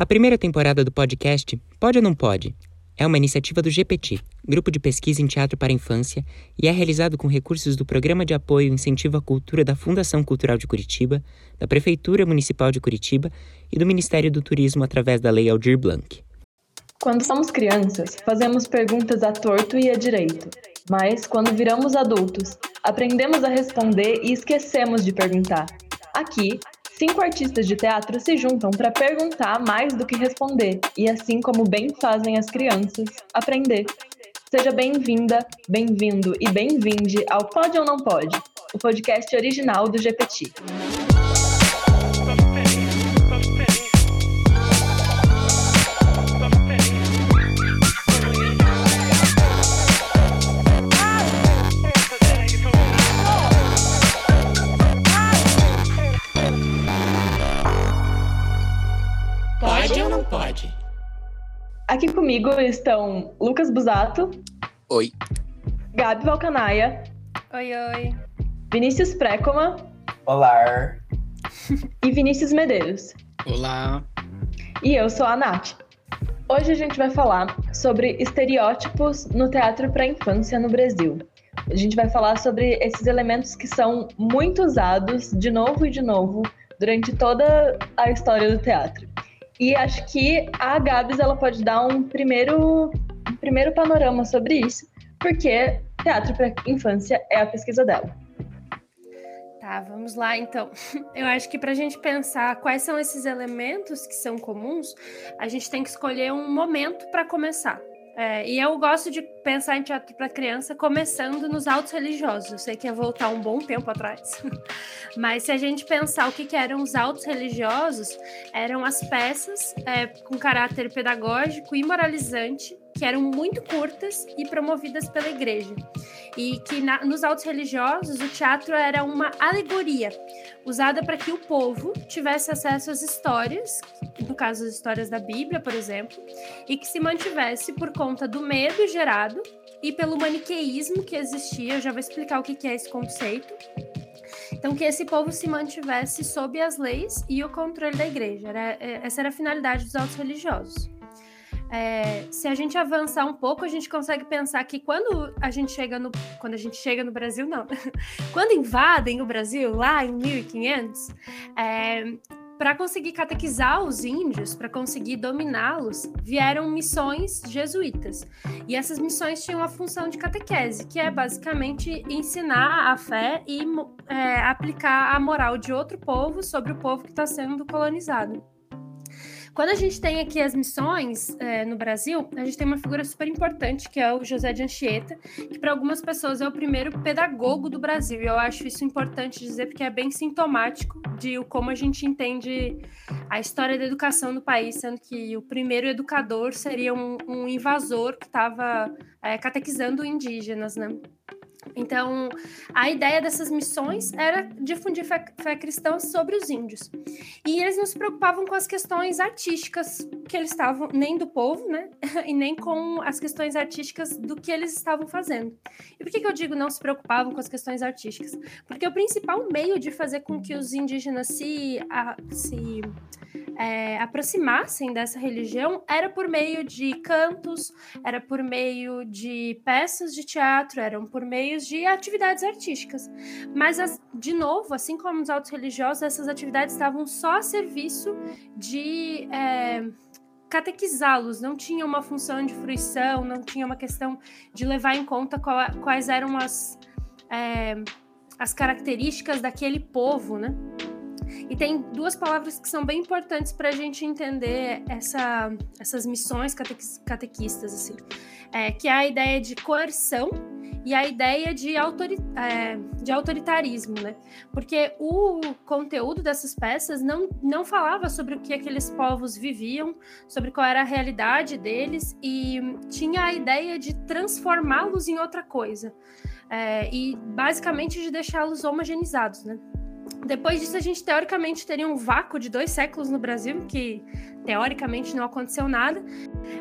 A primeira temporada do podcast Pode ou Não Pode? É uma iniciativa do GPT, Grupo de Pesquisa em Teatro para Infância, e é realizado com recursos do Programa de Apoio e Incentivo à Cultura da Fundação Cultural de Curitiba, da Prefeitura Municipal de Curitiba e do Ministério do Turismo através da Lei Aldir Blanc. Quando somos crianças, fazemos perguntas a torto e a direito. Mas, quando viramos adultos, aprendemos a responder e esquecemos de perguntar. Aqui, cinco artistas de teatro se juntam para perguntar mais do que responder, e assim como bem fazem as crianças, aprender. Seja bem-vinda, bem-vindo e bem-vinde ao Pode ou Não Pode, o podcast original do GPT. Aqui comigo estão Lucas Busato. Oi. Gabi Valcanaia. Oi, oi. Vinícius Précoma. Olá. E Vinícius Medeiros. Olá. E eu sou a Nath. Hoje a gente vai falar sobre estereótipos no teatro para infância no Brasil. A gente vai falar sobre esses elementos que são muito usados de novo e de novo durante toda a história do teatro. E acho que a Gabs ela pode dar um primeiro, um primeiro panorama sobre isso, porque teatro para infância é a pesquisa dela. Tá, vamos lá então. Eu acho que para a gente pensar quais são esses elementos que são comuns, a gente tem que escolher um momento para começar. É, e eu gosto de pensar em teatro para criança começando nos autos religiosos. Eu sei que ia voltar um bom tempo atrás. Mas se a gente pensar o que, que eram os autos religiosos, eram as peças é, com caráter pedagógico e moralizante que eram muito curtas e promovidas pela igreja. E que na, nos autos religiosos o teatro era uma alegoria usada para que o povo tivesse acesso às histórias, no caso as histórias da Bíblia, por exemplo, e que se mantivesse por conta do medo gerado e pelo maniqueísmo que existia. Eu já vou explicar o que é esse conceito. Então, que esse povo se mantivesse sob as leis e o controle da igreja. Era, é, essa era a finalidade dos autos religiosos. É, se a gente avançar um pouco, a gente consegue pensar que quando a gente chega no, quando a gente chega no Brasil, não, quando invadem o Brasil lá em 1500, é, para conseguir catequizar os índios, para conseguir dominá-los, vieram missões jesuítas. E essas missões tinham a função de catequese, que é basicamente ensinar a fé e é, aplicar a moral de outro povo sobre o povo que está sendo colonizado. Quando a gente tem aqui as missões é, no Brasil, a gente tem uma figura super importante, que é o José de Anchieta, que para algumas pessoas é o primeiro pedagogo do Brasil. E eu acho isso importante dizer, porque é bem sintomático de como a gente entende a história da educação no país, sendo que o primeiro educador seria um, um invasor que estava é, catequizando indígenas, né? Então, a ideia dessas missões era difundir fé, fé, cristã sobre os índios. E eles não se preocupavam com as questões artísticas que eles estavam, nem do povo, né? E nem com as questões artísticas do que eles estavam fazendo. E por que, que eu digo não se preocupavam com as questões artísticas? Porque o principal meio de fazer com que os indígenas se, a, se é, aproximassem dessa religião era por meio de cantos, era por meio de peças de teatro, eram por meio de atividades artísticas. Mas, as, de novo, assim como nos autos religiosos, essas atividades estavam só a serviço de. É, catequizá-los, não tinha uma função de fruição, não tinha uma questão de levar em conta qual, quais eram as, é, as características daquele povo, né? E tem duas palavras que são bem importantes para a gente entender essa, essas missões catequistas, assim, é, que é a ideia de coerção e a ideia de, autori é, de autoritarismo, né? Porque o conteúdo dessas peças não, não falava sobre o que aqueles povos viviam, sobre qual era a realidade deles, e tinha a ideia de transformá-los em outra coisa. É, e basicamente de deixá-los homogeneizados, né? Depois disso, a gente teoricamente teria um vácuo de dois séculos no Brasil, que teoricamente não aconteceu nada.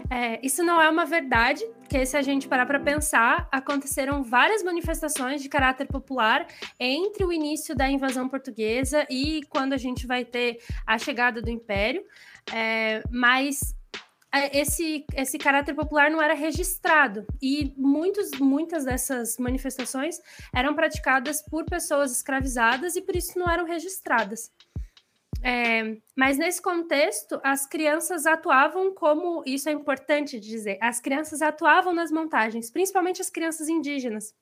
É, isso não é uma verdade, porque se a gente parar para pensar, aconteceram várias manifestações de caráter popular entre o início da invasão portuguesa e quando a gente vai ter a chegada do Império. é, mas esse, esse caráter popular não era registrado e muitos, muitas dessas manifestações eram praticadas por pessoas escravizadas e por isso não eram registradas. É, mas nesse contexto, as crianças atuavam como, isso é importante dizer, as crianças atuavam nas montagens, principalmente as crianças indígenas.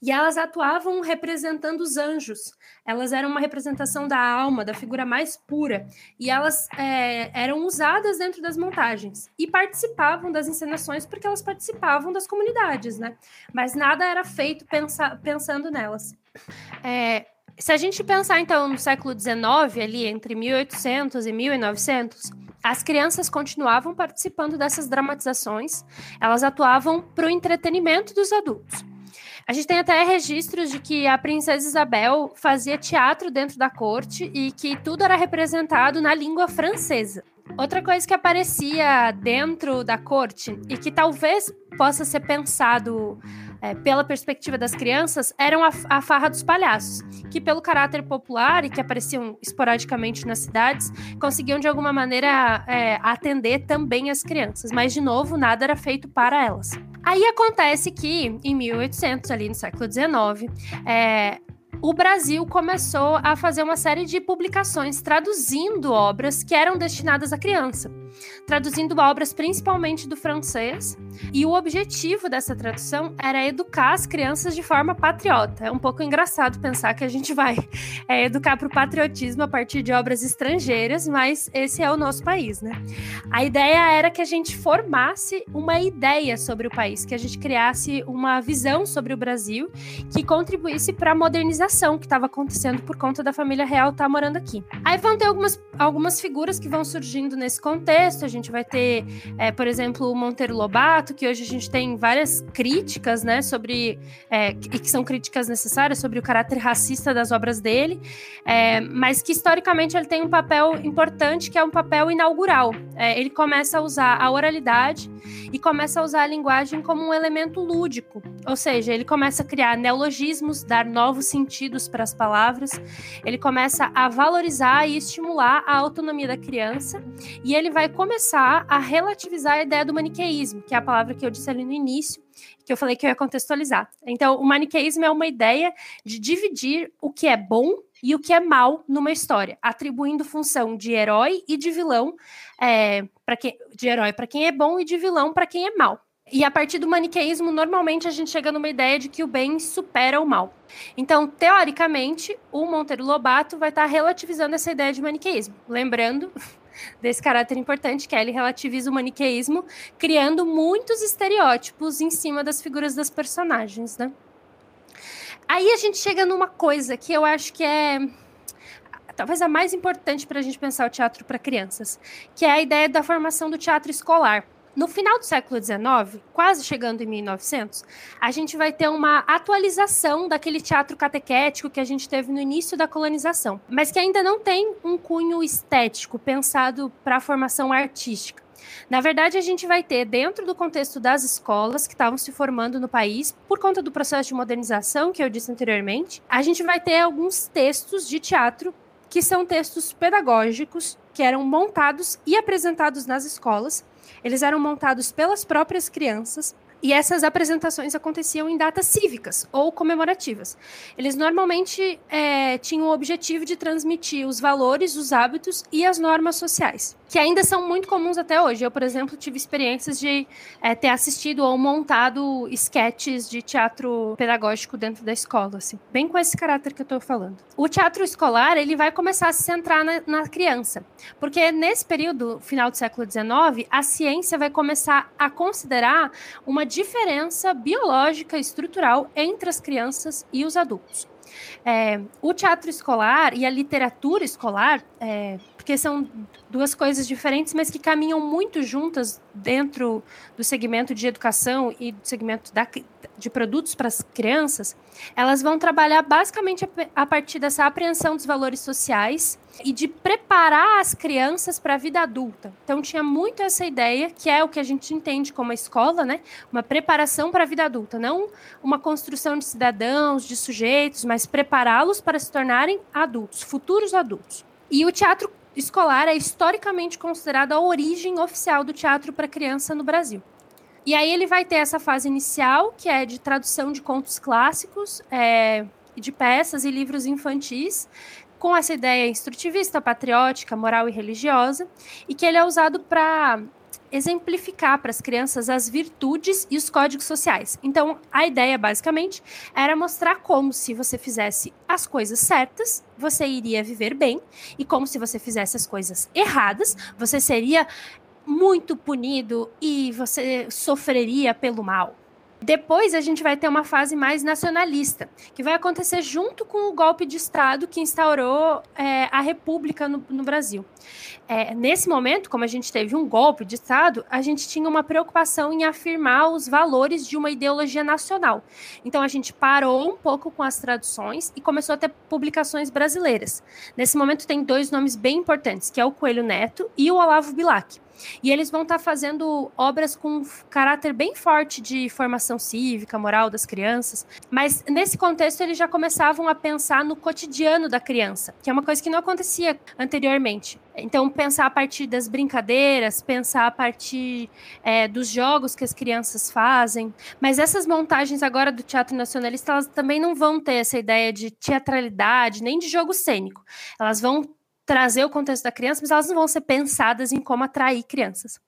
E elas atuavam representando os anjos. Elas eram uma representação da alma, da figura mais pura. E elas é, eram usadas dentro das montagens. E participavam das encenações porque elas participavam das comunidades, né? Mas nada era feito pensa, pensando nelas. É, se a gente pensar, então, no século XIX, ali entre 1800 e 1900, as crianças continuavam participando dessas dramatizações, elas atuavam para o entretenimento dos adultos. A gente tem até registros de que a princesa Isabel fazia teatro dentro da corte e que tudo era representado na língua francesa. Outra coisa que aparecia dentro da corte e que talvez possa ser pensado é, pela perspectiva das crianças, eram a, a, farra dos palhaços, que pelo caráter popular e que apareciam esporadicamente nas cidades, conseguiam de alguma maneira é, atender também as crianças, mas de novo, nada era feito para elas. Aí acontece que, em 1800, ali no século XIX, é, o Brasil começou a fazer uma série de publicações traduzindo obras que eram destinadas à criança traduzindo obras principalmente do francês, e o objetivo dessa tradução era educar as crianças de forma patriota. É um pouco engraçado pensar que a gente vai é, educar para o patriotismo a partir de obras estrangeiras, mas esse é o nosso país, né? A ideia era que a gente formasse uma ideia sobre o país, que a gente criasse uma visão sobre o Brasil que contribuísse para a modernização que estava acontecendo por conta da família real estar tá morando aqui. Aí vão ter algumas, algumas figuras que vão surgindo nesse contexto a gente vai ter, é, por exemplo, o Monteiro Lobato, que hoje a gente tem várias críticas, né, sobre, é, que são críticas necessárias sobre o caráter racista das obras dele, é, mas que historicamente ele tem um papel importante, que é um papel inaugural. É, ele começa a usar a oralidade e começa a usar a linguagem como um elemento lúdico, ou seja, ele começa a criar neologismos, dar novos sentidos para as palavras, ele começa a valorizar e estimular a autonomia da criança, e ele vai começar a relativizar a ideia do maniqueísmo, que é a palavra que eu disse ali no início, que eu falei que eu ia contextualizar. Então, o maniqueísmo é uma ideia de dividir o que é bom e o que é mal numa história, atribuindo função de herói e de vilão é, para quem de herói para quem é bom e de vilão para quem é mal. E a partir do maniqueísmo, normalmente a gente chega numa ideia de que o bem supera o mal. Então, teoricamente, o Monteiro Lobato vai estar relativizando essa ideia de maniqueísmo. Lembrando desse caráter importante, que é ele relativiza o maniqueísmo, criando muitos estereótipos em cima das figuras das personagens, né? Aí a gente chega numa coisa que eu acho que é talvez a mais importante para a gente pensar o teatro para crianças, que é a ideia da formação do teatro escolar. No final do século XIX, quase chegando em 1900, a gente vai ter uma atualização daquele teatro catequético que a gente teve no início da colonização, mas que ainda não tem um cunho estético pensado para a formação artística. Na verdade, a gente vai ter, dentro do contexto das escolas que estavam se formando no país, por conta do processo de modernização que eu disse anteriormente, a gente vai ter alguns textos de teatro que são textos pedagógicos que eram montados e apresentados nas escolas eles eram montados pelas próprias crianças e essas apresentações aconteciam em datas cívicas ou comemorativas. Eles normalmente é, tinham o objetivo de transmitir os valores, os hábitos e as normas sociais que ainda são muito comuns até hoje. Eu, por exemplo, tive experiências de é, ter assistido ou montado esquetes de teatro pedagógico dentro da escola, assim, bem com esse caráter que eu estou falando. O teatro escolar ele vai começar a se centrar na, na criança, porque nesse período, final do século XIX, a ciência vai começar a considerar uma diferença biológica estrutural entre as crianças e os adultos. É, o teatro escolar e a literatura escolar, é, porque são duas coisas diferentes, mas que caminham muito juntas dentro do segmento de educação e do segmento da, de produtos para as crianças, elas vão trabalhar basicamente a, a partir dessa apreensão dos valores sociais e de preparar as crianças para a vida adulta. Então tinha muito essa ideia, que é o que a gente entende como a escola, né? Uma preparação para a vida adulta, não uma construção de cidadãos, de sujeitos, mas prepará-los para se tornarem adultos, futuros adultos. E o teatro escolar é historicamente considerada a origem oficial do teatro para criança no Brasil. E aí ele vai ter essa fase inicial, que é de tradução de contos clássicos, é, de peças e livros infantis, com essa ideia instrutivista, patriótica, moral e religiosa, e que ele é usado para exemplificar para as crianças as virtudes e os códigos sociais. Então, a ideia basicamente era mostrar como se você fizesse as coisas certas, você iria viver bem, e como se você fizesse as coisas erradas, você seria muito punido e você sofreria pelo mal. Depois a gente vai ter uma fase mais nacionalista, que vai acontecer junto com o golpe de Estado que instaurou é, a República no, no Brasil. É, nesse momento, como a gente teve um golpe de Estado, a gente tinha uma preocupação em afirmar os valores de uma ideologia nacional. Então a gente parou um pouco com as traduções e começou a ter publicações brasileiras. Nesse momento tem dois nomes bem importantes, que é o Coelho Neto e o Olavo Bilac. E eles vão estar tá fazendo obras com caráter bem forte de formação cívica, moral das crianças. Mas nesse contexto, eles já começavam a pensar no cotidiano da criança, que é uma coisa que não acontecia anteriormente. Então, pensar a partir das brincadeiras, pensar a partir é, dos jogos que as crianças fazem. Mas essas montagens agora do Teatro Nacionalista, elas também não vão ter essa ideia de teatralidade, nem de jogo cênico. Elas vão trazer o contexto da criança, mas elas não vão ser pensadas em como atrair crianças.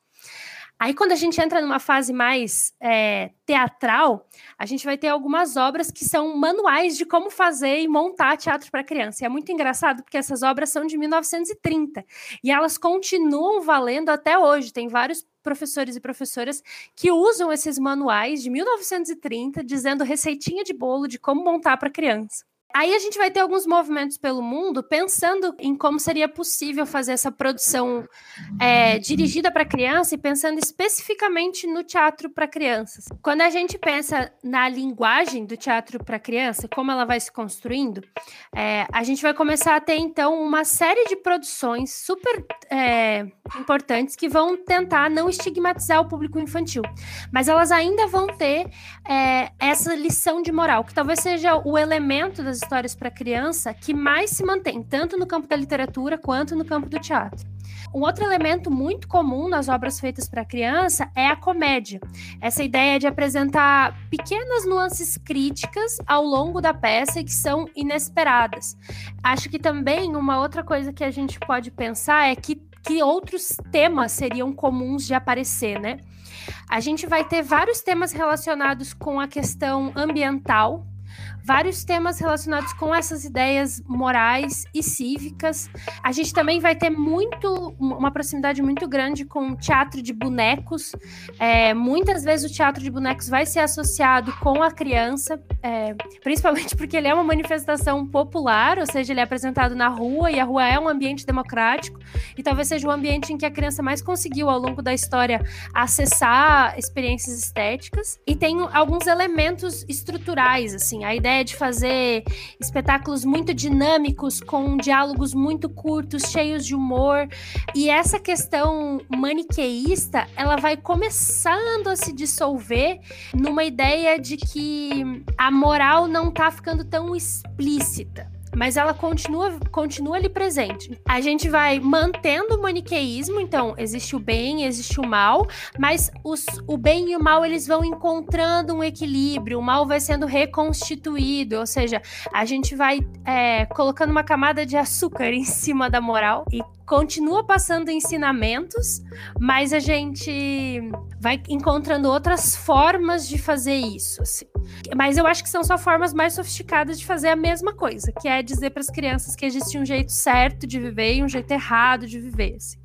Aí, quando a gente entra numa fase mais é, teatral, a gente vai ter algumas obras que são manuais de como fazer e montar teatro para criança. E é muito engraçado porque essas obras são de 1930 e elas continuam valendo até hoje. Tem vários professores e professoras que usam esses manuais de 1930 dizendo receitinha de bolo de como montar para criança. Aí a gente vai ter alguns movimentos pelo mundo pensando em como seria possível fazer essa produção é, dirigida para criança e pensando especificamente no teatro para crianças. Quando a gente pensa na linguagem do teatro para criança, como ela vai se construindo, é, a gente vai começar a ter então uma série de produções super é, importantes que vão tentar não estigmatizar o público infantil, mas elas ainda vão ter é, essa lição de moral, que talvez seja o elemento das histórias para criança que mais se mantém, tanto no campo da literatura quanto no campo do teatro. Um outro elemento muito comum nas obras feitas para criança é a comédia. Essa ideia de apresentar pequenas nuances críticas ao longo da peça que são inesperadas. Acho que também uma outra coisa que a gente pode pensar é que, que outros temas seriam comuns de aparecer, né? A gente vai ter vários temas relacionados com a questão ambiental, vários temas relacionados com essas ideias morais e cívicas. A gente também vai ter muito uma proximidade muito grande com o teatro de bonecos. É, muitas vezes o teatro de bonecos vai ser associado com a criança, é, principalmente porque ele é uma manifestação popular, ou seja, ele é apresentado na rua e a rua é um ambiente democrático e talvez seja o ambiente em que a criança mais conseguiu ao longo da história acessar experiências estéticas e tem alguns elementos estruturais assim, a ideia ideia de fazer espetáculos muito dinâmicos, com diálogos muito curtos, cheios de humor. E essa questão maniqueísta, ela vai começando a se dissolver numa ideia de que a moral não tá ficando tão explícita mas ela continua, continua ali presente. A gente vai mantendo o maniqueísmo, então existe o bem, existe o mal, mas os, o bem e o mal eles vão encontrando um equilíbrio, o mal vai sendo reconstituído, ou seja, a gente vai é, colocando uma camada de açúcar em cima da moral e continua passando ensinamentos, mas a gente vai encontrando outras formas de fazer isso. Assim. Mas eu acho que são só formas mais sofisticadas de fazer a mesma coisa, que é dizer para as crianças que existe um jeito certo de viver e um jeito errado de viver. Assim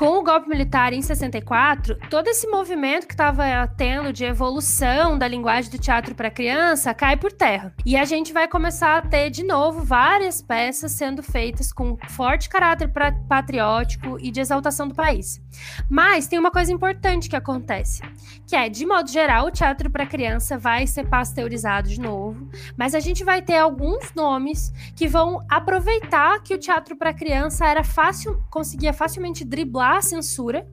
com o golpe militar em 64, todo esse movimento que estava tendo de evolução da linguagem do teatro para criança cai por terra. E a gente vai começar a ter de novo várias peças sendo feitas com forte caráter patriótico e de exaltação do país. Mas tem uma coisa importante que acontece, que é, de modo geral, o teatro para criança vai ser pasteurizado de novo, mas a gente vai ter alguns nomes que vão aproveitar que o teatro para criança era fácil, conseguia facilmente driblar a censura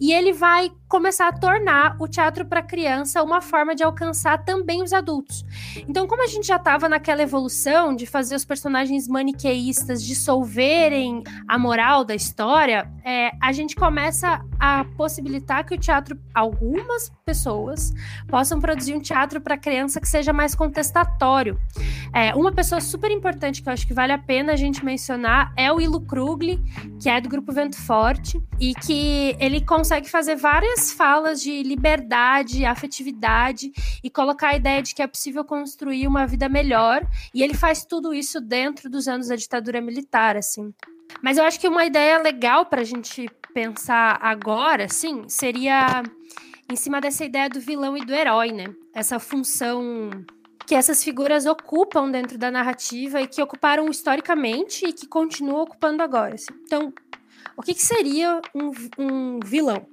e ele vai começar a tornar o teatro para criança uma forma de alcançar também os adultos. Então, como a gente já estava naquela evolução de fazer os personagens maniqueístas dissolverem a moral da história, é, a gente começa a possibilitar que o teatro, algumas pessoas, possam produzir um teatro para criança que seja mais contestatório. É, uma pessoa super importante que eu acho que vale a pena a gente mencionar é o Ilo Krugli, que é do grupo Vento Forte, e que ele consegue fazer várias falas de liberdade, afetividade e colocar a ideia de que é possível construir uma vida melhor. E ele faz tudo isso dentro dos anos da ditadura militar, assim. Mas eu acho que uma ideia legal para a gente pensar agora, sim, seria em cima dessa ideia do vilão e do herói, né? Essa função que essas figuras ocupam dentro da narrativa e que ocuparam historicamente e que continuam ocupando agora. Assim. Então, o que, que seria um, um, vilão?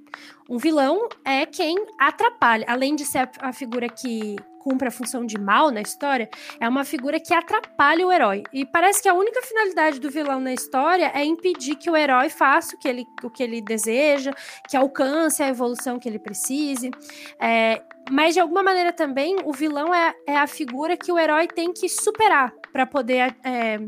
Um vilão é quem atrapalha, além de ser a, a figura que cumpre a função de mal na história, é uma figura que atrapalha o herói. E parece que a única finalidade do vilão na história é impedir que o herói faça o que ele, o que ele deseja, que alcance a evolução que ele precise. É, mas, de alguma maneira, também, o vilão é, é a figura que o herói tem que superar para poder. É,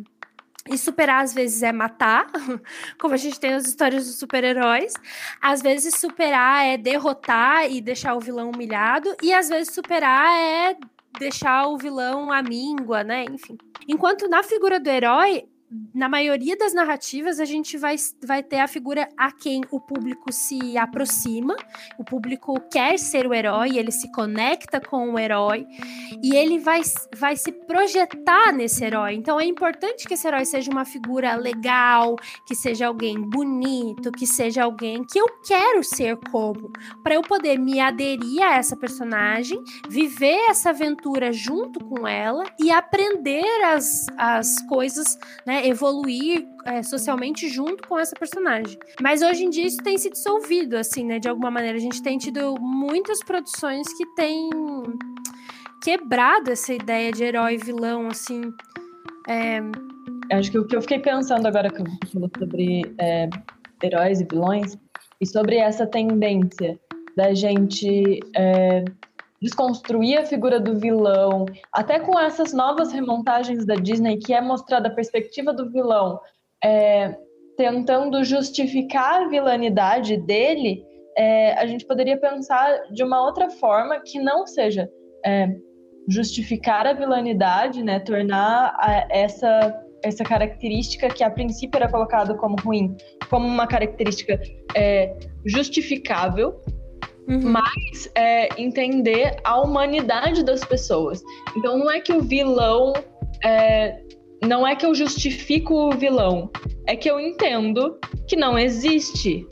e superar, às vezes, é matar, como a gente tem nas histórias dos super-heróis. Às vezes, superar é derrotar e deixar o vilão humilhado. E às vezes, superar é deixar o vilão amíngua, né? Enfim. Enquanto na figura do herói, na maioria das narrativas, a gente vai, vai ter a figura a quem o público se aproxima, o público quer ser o herói, ele se conecta com o herói e ele vai, vai se projetar nesse herói. Então é importante que esse herói seja uma figura legal, que seja alguém bonito, que seja alguém que eu quero ser como, para eu poder me aderir a essa personagem, viver essa aventura junto com ela e aprender as, as coisas, né? Evoluir é, socialmente junto com essa personagem. Mas hoje em dia isso tem se dissolvido, assim, né? De alguma maneira. A gente tem tido muitas produções que têm quebrado essa ideia de herói vilão, assim. É... Acho que o que eu fiquei pensando agora que eu falou sobre é, heróis e vilões, e sobre essa tendência da gente é, desconstruir a figura do vilão, até com essas novas remontagens da Disney, que é mostrada a perspectiva do vilão, é, tentando justificar a vilanidade dele, é, a gente poderia pensar de uma outra forma que não seja é, justificar a vilanidade, né, tornar a, essa essa característica que a princípio era colocada como ruim, como uma característica é, justificável, Uhum. mas é, entender a humanidade das pessoas. Então não é que o vilão. É, não é que eu justifico o vilão, é que eu entendo que não existe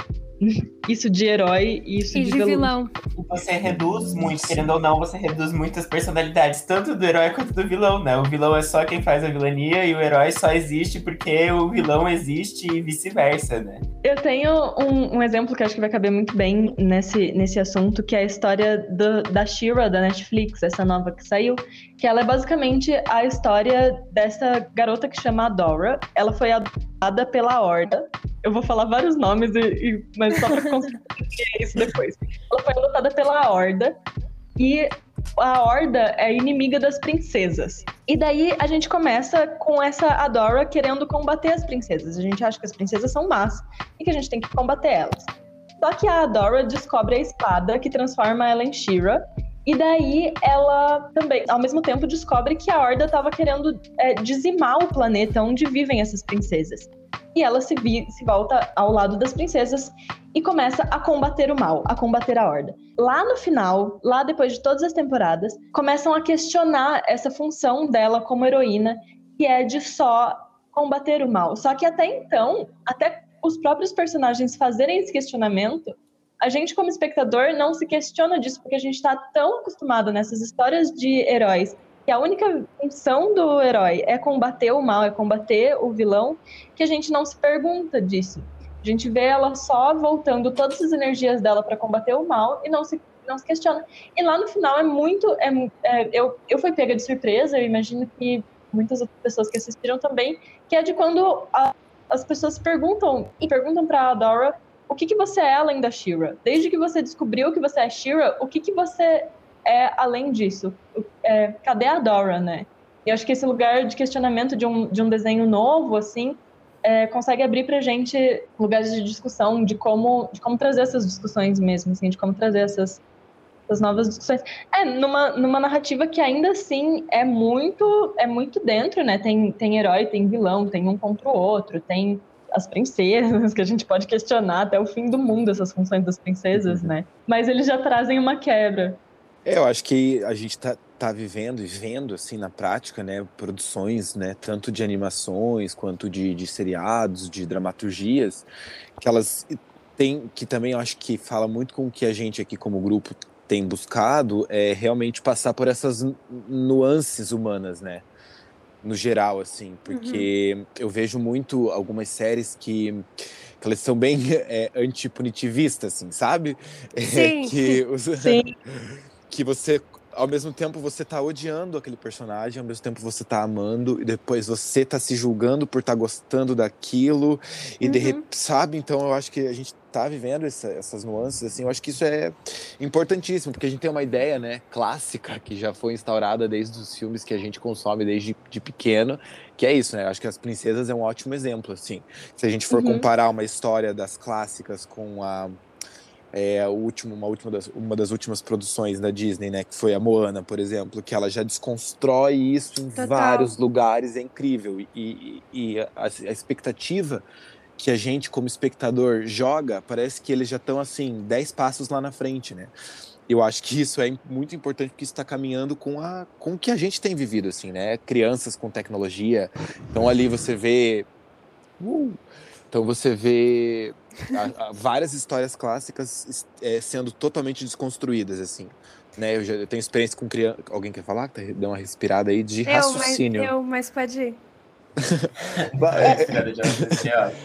isso de herói e isso e de, de vilão. Você reduz muito, querendo ou não, você reduz muitas personalidades, tanto do herói quanto do vilão, né? O vilão é só quem faz a vilania e o herói só existe porque o vilão existe e vice-versa, né? Eu tenho um, um, exemplo que acho que vai caber muito bem nesse, nesse assunto, que é a história do, da Shira da Netflix, essa nova que saiu, que ela é basicamente a história dessa garota que chama Dora. Ela foi adotada pela Horda. Eu vou falar vários nomes, e, e mas só pra conseguir isso depois. Ela foi adotada pela Horda e a Horda é inimiga das princesas. E daí a gente começa com essa Adora querendo combater as princesas. A gente acha que as princesas são más e que a gente tem que combater elas. Só que a Adora descobre a espada que transforma ela em Shira. E daí ela também, ao mesmo tempo, descobre que a Horda estava querendo é, dizimar o planeta onde vivem essas princesas e ela se, vi, se volta ao lado das princesas e começa a combater o mal, a combater a horda. Lá no final, lá depois de todas as temporadas, começam a questionar essa função dela como heroína, que é de só combater o mal. Só que até então, até os próprios personagens fazerem esse questionamento, a gente como espectador não se questiona disso porque a gente está tão acostumado nessas histórias de heróis que a única função do herói é combater o mal, é combater o vilão, que a gente não se pergunta disso. A gente vê ela só voltando todas as energias dela para combater o mal e não se, não se questiona. E lá no final é muito. É, é, eu, eu fui pega de surpresa, eu imagino que muitas outras pessoas que assistiram também, que é de quando a, as pessoas perguntam e perguntam para a Dora o que, que você é além da Shira? Desde que você descobriu que você é Shira, o que, que você é além disso? É, cadê a Dora, né? E acho que esse lugar de questionamento de um, de um desenho novo, assim, é, consegue abrir pra gente lugares de discussão de como, de como trazer essas discussões mesmo, assim, de como trazer essas, essas novas discussões. É, numa, numa narrativa que ainda assim é muito, é muito dentro, né? Tem, tem herói, tem vilão, tem um contra o outro, tem as princesas, que a gente pode questionar até o fim do mundo essas funções das princesas, uhum. né? Mas eles já trazem uma quebra. É, eu acho que a gente tá, tá vivendo e vendo, assim, na prática, né, produções, né, tanto de animações quanto de, de seriados, de dramaturgias, que elas têm, que também eu acho que fala muito com o que a gente aqui como grupo tem buscado, é realmente passar por essas nuances humanas, né, no geral, assim, porque uhum. eu vejo muito algumas séries que, que elas são bem é, antipunitivas, assim, sabe? Sim. Que, os, Sim. que você ao mesmo tempo você tá odiando aquele personagem, ao mesmo tempo você tá amando, e depois você tá se julgando por estar tá gostando daquilo, e uhum. de repente, sabe? Então eu acho que a gente tá vivendo essa, essas nuances, assim, eu acho que isso é importantíssimo, porque a gente tem uma ideia, né, clássica, que já foi instaurada desde os filmes que a gente consome desde de pequeno, que é isso, né? Eu acho que as princesas é um ótimo exemplo, assim. Se a gente for uhum. comparar uma história das clássicas com a é, o último, uma, última das, uma das últimas produções da Disney, né, que foi a Moana, por exemplo, que ela já desconstrói isso em Total. vários lugares, é incrível. E, e, e a, a, expectativa que a gente, como espectador, joga, parece que eles já estão, assim, dez passos lá na frente, né? Eu acho que isso é muito importante porque isso está caminhando com, a, com o que a gente tem vivido, assim, né? Crianças com tecnologia. Então ali você vê... Uh, então você vê a, a, várias histórias clássicas é, sendo totalmente desconstruídas, assim. Né, eu já eu tenho experiência com criança. Alguém quer falar? Tá, deu uma respirada aí de eu, raciocínio. Mas, eu, mas pode ir. É.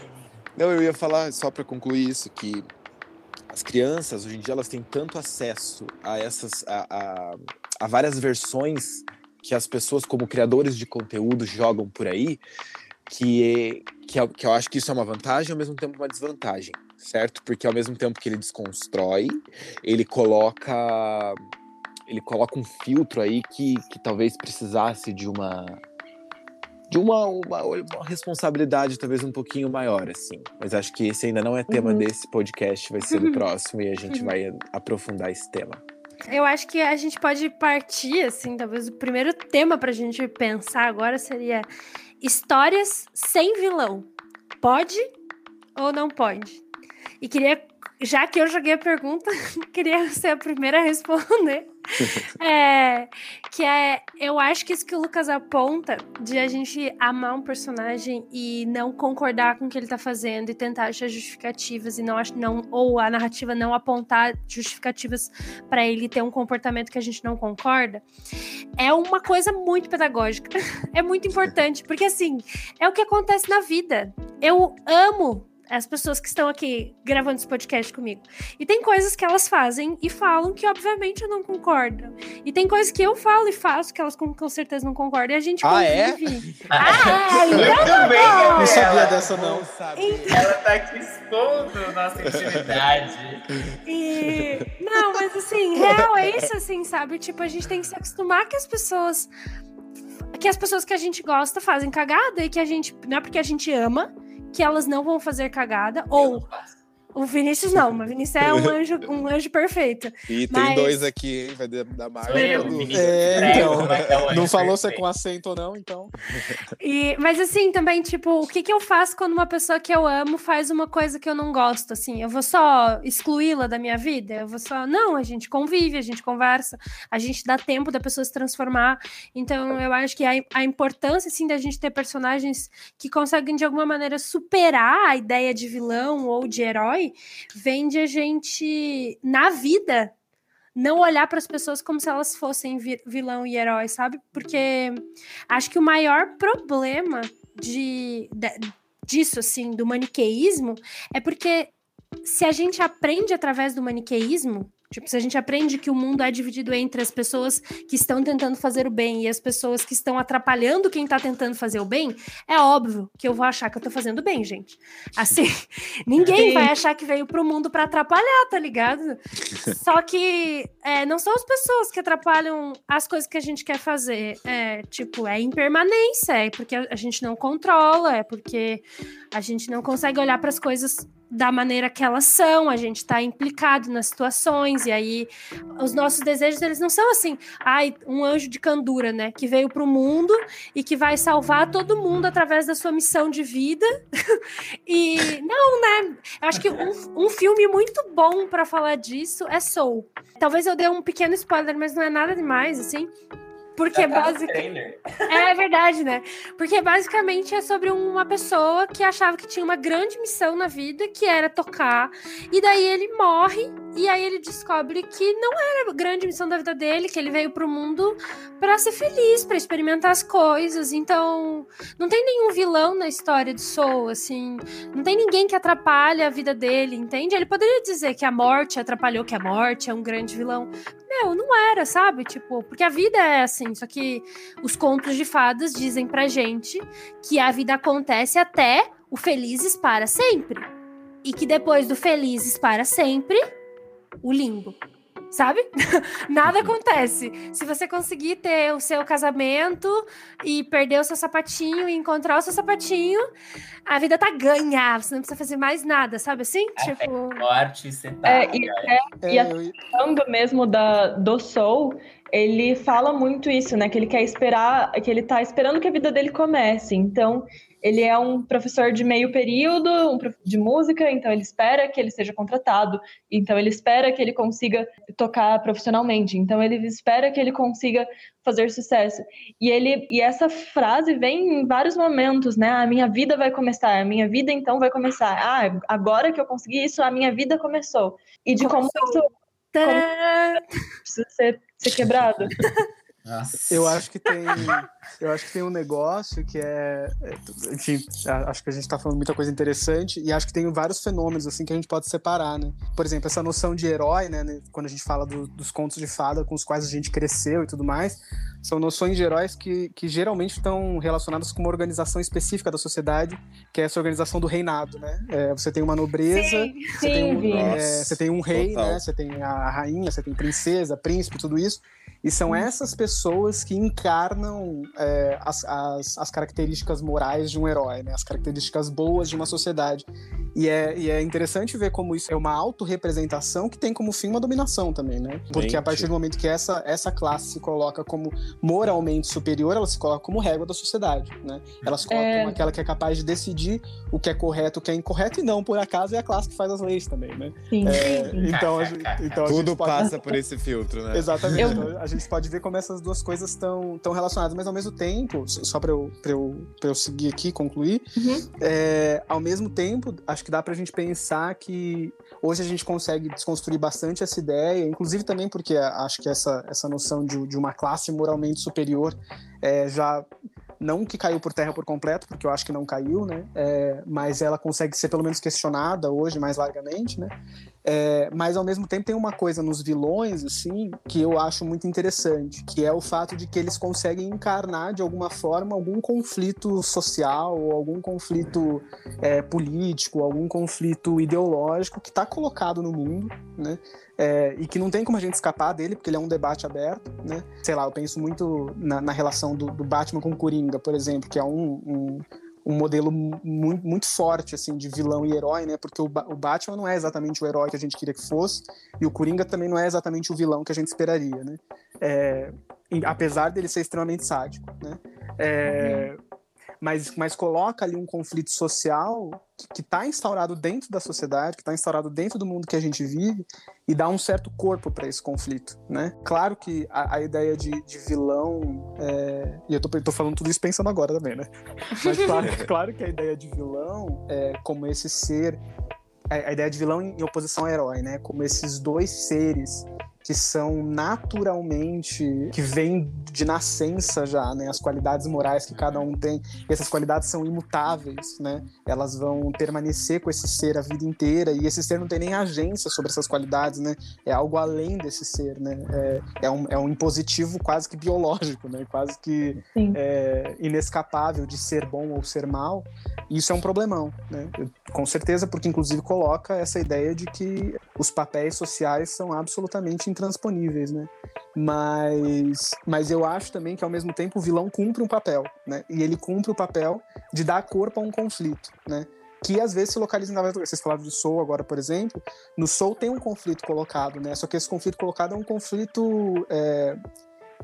Não, eu ia falar só para concluir isso que as crianças hoje em dia elas têm tanto acesso a essas a, a, a várias versões que as pessoas como criadores de conteúdo jogam por aí que, que, é, que eu acho que isso é uma vantagem e ao mesmo tempo uma desvantagem, certo? Porque ao mesmo tempo que ele desconstrói, ele coloca ele coloca um filtro aí que, que talvez precisasse de uma de uma, uma, uma, responsabilidade talvez um pouquinho maior, assim. Mas acho que esse ainda não é tema uhum. desse podcast, vai ser do próximo e a gente uhum. vai aprofundar esse tema. Eu acho que a gente pode partir, assim, talvez o primeiro tema para a gente pensar agora seria Histórias sem vilão. Pode ou não pode? E queria, já que eu joguei a pergunta, queria ser a primeira a responder. é, que é, eu acho que isso que o Lucas aponta de a gente amar um personagem e não concordar com o que ele tá fazendo e tentar achar justificativas e não, não ou a narrativa não apontar justificativas para ele ter um comportamento que a gente não concorda, é uma coisa muito pedagógica. é muito importante, porque assim, é o que acontece na vida. Eu amo as pessoas que estão aqui gravando esse podcast comigo. E tem coisas que elas fazem e falam que, obviamente, eu não concordo. E tem coisas que eu falo e faço que elas com, com certeza não concordam. E a gente ah, é? convive. É? ah, é? Eu também não, não sabia dessa, não. Então... Ela tá aqui expondo nossa intimidade. E... Não, mas assim, real é isso, assim, sabe? Tipo, a gente tem que se acostumar que as pessoas... Que as pessoas que a gente gosta fazem cagada e que a gente... Não é porque a gente ama que elas não vão fazer cagada, ou o Vinícius não, mas o Vinícius é um anjo, um anjo perfeito. E tem dois aqui, hein? Vai dar mais. É, então, é não falou se é com acento ou não, então. E, mas assim, também, tipo, o que, que eu faço quando uma pessoa que eu amo faz uma coisa que eu não gosto, assim? Eu vou só excluí-la da minha vida? Eu vou só. Não, a gente convive, a gente conversa, a gente dá tempo da pessoa se transformar. Então, eu acho que a, a importância, assim, da gente ter personagens que conseguem, de alguma maneira, superar a ideia de vilão ou de herói vem de a gente, na vida, não olhar para as pessoas como se elas fossem vilão e herói, sabe? Porque acho que o maior problema de, de disso, assim, do maniqueísmo, é porque se a gente aprende através do maniqueísmo, Tipo, se a gente aprende que o mundo é dividido entre as pessoas que estão tentando fazer o bem e as pessoas que estão atrapalhando quem está tentando fazer o bem, é óbvio que eu vou achar que eu tô fazendo bem, gente. Assim, ninguém vai achar que veio pro mundo para atrapalhar, tá ligado? Só que é, não são as pessoas que atrapalham as coisas que a gente quer fazer. É, tipo, é impermanência, é porque a gente não controla, é porque a gente não consegue olhar para as coisas da maneira que elas são, a gente está implicado nas situações, e aí os nossos desejos, eles não são assim, ai, um anjo de candura, né, que veio para o mundo e que vai salvar todo mundo através da sua missão de vida. e não, né? Eu acho que um, um filme muito bom para falar disso é Soul. Talvez eu dê um pequeno spoiler, mas não é nada demais, assim. Porque basicamente. É verdade, né? Porque basicamente é sobre uma pessoa que achava que tinha uma grande missão na vida, que era tocar. E daí ele morre, e aí ele descobre que não era a grande missão da vida dele, que ele veio pro mundo para ser feliz, para experimentar as coisas. Então, não tem nenhum vilão na história de Soul, assim. Não tem ninguém que atrapalha a vida dele, entende? Ele poderia dizer que a morte atrapalhou, que a morte é um grande vilão. Meu, não era, sabe? Tipo, porque a vida é assim, só que os contos de fadas dizem pra gente que a vida acontece até o felizes para sempre. E que depois do felizes para sempre, o limbo sabe? Nada acontece. Se você conseguir ter o seu casamento e perder o seu sapatinho e encontrar o seu sapatinho, a vida tá ganha. Você não precisa fazer mais nada, sabe assim? É, tipo. Morte, você tá. É, e, é, e a samba mesmo da, do Soul, ele fala muito isso, né? Que ele quer esperar, que ele tá esperando que a vida dele comece. Então, ele é um professor de meio período um de música, então ele espera que ele seja contratado, então ele espera que ele consiga tocar profissionalmente, então ele espera que ele consiga fazer sucesso. E ele e essa frase vem em vários momentos, né? A minha vida vai começar, a minha vida então vai começar. Ah, agora que eu consegui isso, a minha vida começou. E de começou. como isso como precisa ser, ser quebrado. Eu acho que tem, eu acho que tem um negócio que é, é enfim, acho que a gente está falando muita coisa interessante e acho que tem vários fenômenos assim que a gente pode separar, né? Por exemplo, essa noção de herói, né? Quando a gente fala do, dos contos de fada com os quais a gente cresceu e tudo mais, são noções de heróis que, que geralmente estão relacionadas com uma organização específica da sociedade, que é essa organização do reinado, né? É, você tem uma nobreza, sim, você, sim, tem um, é, você tem um rei, Total. né? Você tem a rainha, você tem princesa, príncipe, tudo isso. E são essas pessoas que encarnam é, as, as, as, características morais de um herói, né? as características boas de uma sociedade. E é, e é interessante ver como isso é uma autorrepresentação que tem como fim uma dominação também, né? Porque Mente. a partir do momento que essa, essa classe se coloca como moralmente superior, ela se coloca como régua da sociedade, né? Ela se coloca é... como aquela que é capaz de decidir o que é correto, o que é incorreto, e não, por acaso, é a classe que faz as leis também, né? Sim. É, então, a, então a Tudo pode... passa por esse filtro, né? Exatamente. Eu... Então, a gente pode ver como essas duas coisas estão tão relacionadas, mas ao mesmo tempo, só para eu, eu, eu seguir aqui, concluir, uhum. é, ao mesmo tempo, acho que dá para a gente pensar que hoje a gente consegue desconstruir bastante essa ideia, inclusive também porque acho que essa, essa noção de, de uma classe moralmente superior é, já não que caiu por terra por completo, porque eu acho que não caiu, né? É, mas ela consegue ser pelo menos questionada hoje mais largamente, né? É, mas ao mesmo tempo tem uma coisa nos vilões, assim, que eu acho muito interessante, que é o fato de que eles conseguem encarnar de alguma forma algum conflito social ou algum conflito é, político, algum conflito ideológico que está colocado no mundo, né? É, e que não tem como a gente escapar dele, porque ele é um debate aberto, né? Sei lá, eu penso muito na, na relação do, do, Batman com o Coringa, por exemplo, que é um, um, um modelo muito, muito, forte, assim, de vilão e herói, né? Porque o, o, Batman não é exatamente o herói que a gente queria que fosse, e o Coringa também não é exatamente o vilão que a gente esperaria, né? É, apesar dele ser extremamente sádico, né? É, uhum mas, mas coloca ali um conflito social que está instaurado dentro da sociedade, que está instaurado dentro do mundo que a gente vive e dá um certo corpo para esse conflito, né? Claro que a, a ideia de, de vilão, é... e eu tô, tô, falando tudo isso pensando agora também, né? Mas claro, claro que a ideia de vilão é como esse ser, a, a ideia de vilão em, em oposição ao herói, né? Como esses dois seres que são naturalmente, que vêm de nascença já, né? As qualidades morais que cada um tem. E essas qualidades são imutáveis, né? Elas vão permanecer com esse ser a vida inteira e esse ser não tem nem agência sobre essas qualidades, né? É algo além desse ser, né? É, é, um, é um impositivo quase que biológico, né? Quase que é, inescapável de ser bom ou ser mal. Isso é um problemão, né? Com certeza, porque inclusive coloca essa ideia de que os papéis sociais são absolutamente intransponíveis, né? Mas, mas eu acho também que ao mesmo tempo o vilão cumpre um papel, né? E ele cumpre o papel de dar corpo a um conflito, né? Que às vezes se localiza vários lugares. Vocês falaram de Soul agora, por exemplo. No Soul tem um conflito colocado, né? Só que esse conflito colocado é um conflito é,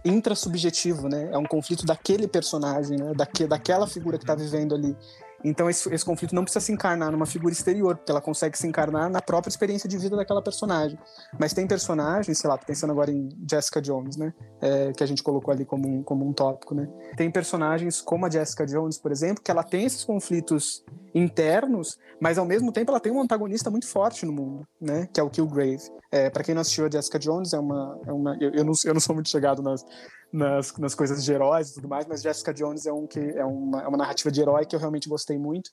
intrasubjetivo, né? É um conflito daquele personagem, né? Daque, daquela figura que está vivendo ali. Então esse, esse, conflito não precisa se encarnar numa figura exterior, porque ela consegue se encarnar na própria experiência de vida daquela personagem. Mas tem personagens, sei lá, pensando agora em Jessica Jones, né? É, que a gente colocou ali como um, como um tópico, né? Tem personagens como a Jessica Jones, por exemplo, que ela tem esses conflitos internos, mas ao mesmo tempo ela tem um antagonista muito forte no mundo, né? Que é o Killgrave. É, para quem não assistiu a Jessica Jones, é uma, é uma eu, eu, não, eu não sou muito chegado nas, nas, nas coisas de heróis e tudo mais, mas Jessica Jones é, um que, é, uma, é uma narrativa de herói que eu realmente gostei muito.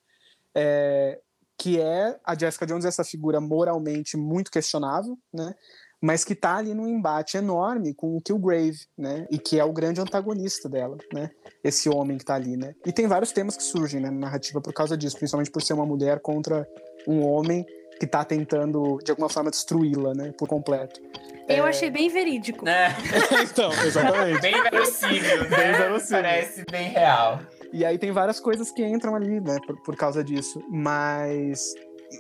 É, que é a Jessica Jones, essa figura moralmente muito questionável, né? Mas que tá ali num embate enorme com o Killgrave, né? E que é o grande antagonista dela, né? Esse homem que tá ali, né? E tem vários temas que surgem né, na narrativa por causa disso, principalmente por ser uma mulher contra um homem que tá tentando, de alguma forma, destruí-la, né? Por completo. Eu é... achei bem verídico. É. então, exatamente. bem verossímil, né? Bem verossímil. Parece bem real. E aí tem várias coisas que entram ali, né, por, por causa disso. Mas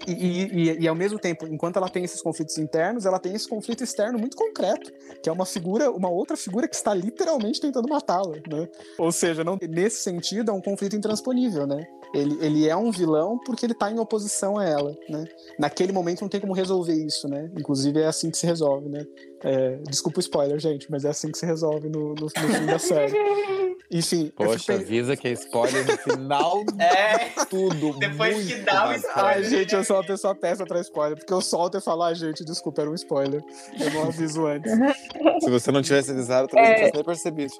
e, e, e, ao mesmo tempo, enquanto ela tem esses conflitos internos, ela tem esse conflito externo muito concreto, que é uma figura, uma outra figura que está literalmente tentando matá-la, né? Ou seja, não, nesse sentido é um conflito intransponível, né? Ele, ele é um vilão porque ele está em oposição a ela, né? Naquele momento não tem como resolver isso, né? Inclusive é assim que se resolve, né? É, desculpa o spoiler, gente, mas é assim que se resolve no, no, no fim da série. Enfim. Poxa, avisa que é spoiler no final é tudo. Depois que dá o spoiler. Ai, gente, eu sou uma pessoa péssima pra spoiler, porque eu solto e falo, ah, gente, desculpa, era um spoiler. Eu não aviso antes. Se você não tivesse avisado, talvez é... não tivesse nem percebido.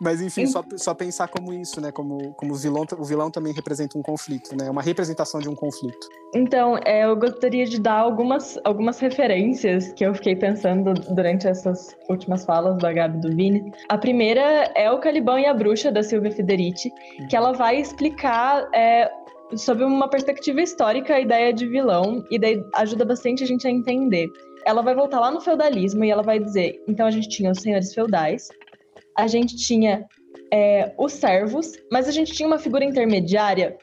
Mas enfim, só, só pensar como isso, né? Como, como o, vilão, o vilão também representa um conflito, né? Uma representação de um conflito. Então, é, eu gostaria de dar algumas, algumas referências que eu fiquei pensando durante essas últimas falas da Gabi do Vini. A primeira é o Caliban e a Bruxa, da Silvia Federici, que ela vai explicar é, sobre uma perspectiva histórica a ideia de vilão, e daí ajuda bastante a gente a entender. Ela vai voltar lá no feudalismo e ela vai dizer: então a gente tinha os senhores feudais, a gente tinha é, os servos, mas a gente tinha uma figura intermediária